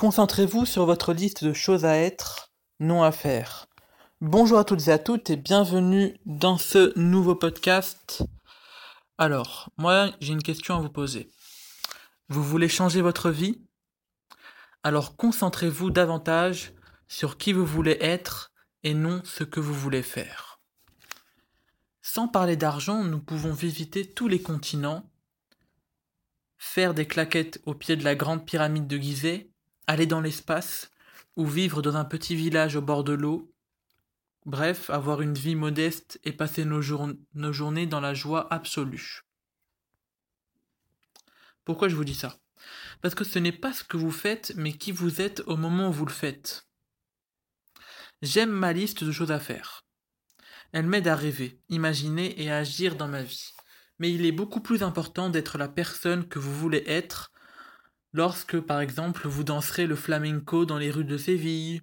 Concentrez-vous sur votre liste de choses à être, non à faire. Bonjour à toutes et à toutes et bienvenue dans ce nouveau podcast. Alors, moi j'ai une question à vous poser. Vous voulez changer votre vie? Alors concentrez-vous davantage sur qui vous voulez être et non ce que vous voulez faire. Sans parler d'argent, nous pouvons visiter tous les continents faire des claquettes au pied de la grande pyramide de Gizeh, aller dans l'espace, ou vivre dans un petit village au bord de l'eau, bref, avoir une vie modeste et passer nos, journées dans la joie absolue. Pourquoi je vous dis ça? Parce que ce n'est pas ce que vous faites, mais qui vous êtes au moment où vous le faites. J'aime ma liste de choses à faire. Elle m'aide à rêver, imaginer et à agir dans ma vie mais il est beaucoup plus important d'être la personne que vous voulez être lorsque, par exemple, vous danserez le flamenco dans les rues de Séville,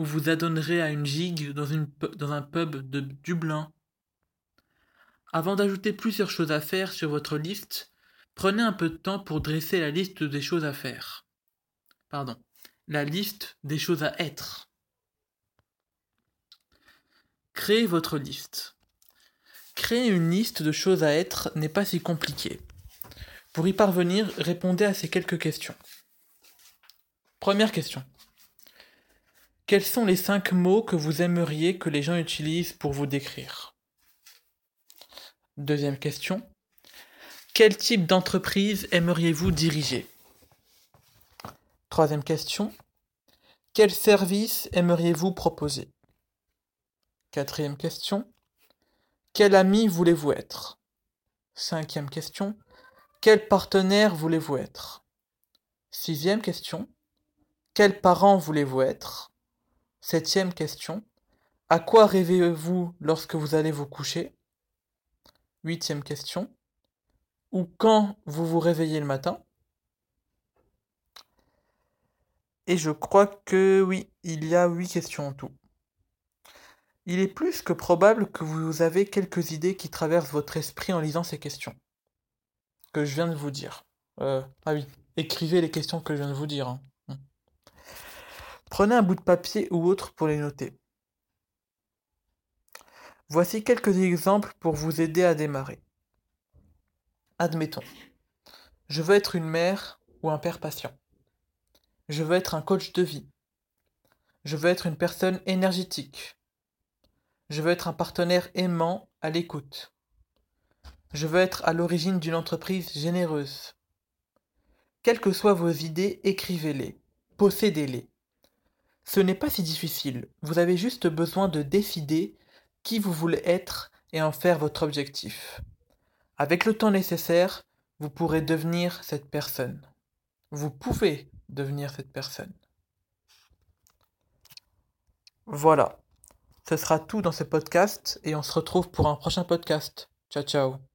ou vous adonnerez à une gigue dans, un pub de Dublin. Avant d'ajouter plusieurs choses à faire sur votre liste, prenez un peu de temps pour dresser la liste des choses à faire. Pardon, la liste des choses à être. Créez votre liste. Créer une liste de choses à être n'est pas si compliqué. Pour y parvenir, répondez à ces quelques questions. Première question. Quels sont les cinq mots que vous aimeriez que les gens utilisent pour vous décrire? Deuxième question. Quel type d'entreprise aimeriez-vous diriger? Troisième question. Quel service aimeriez-vous proposer? Quatrième question. Quel ami voulez-vous être? Cinquième question. Quel partenaire voulez-vous être? Sixième question. Quels parents voulez-vous être? Septième question. À quoi rêvez-vous lorsque vous allez vous coucher? Huitième question. Ou quand vous vous réveillez le matin? Et je crois que oui, il y a huit questions en tout. Il est plus que probable que vous avez quelques idées qui traversent votre esprit en lisant ces questions que je viens de vous dire. Euh, ah oui, écrivez les questions que je viens de vous dire. Hein. Hmm. Prenez un bout de papier ou autre pour les noter. Voici quelques exemples pour vous aider à démarrer. Admettons, je veux être une mère ou un père patient. Je veux être un coach de vie. Je veux être une personne énergétique. Je veux être un partenaire aimant à l'écoute. Je veux être à l'origine d'une entreprise généreuse. Quelles que soient vos idées, écrivez-les, possédez-les. Ce n'est pas si difficile, vous avez juste besoin de décider qui vous voulez être et en faire votre objectif. Avec le temps nécessaire, vous pourrez devenir cette personne. Vous pouvez devenir cette personne. Voilà. Ce sera tout dans ce podcast et on se retrouve pour un prochain podcast. Ciao ciao.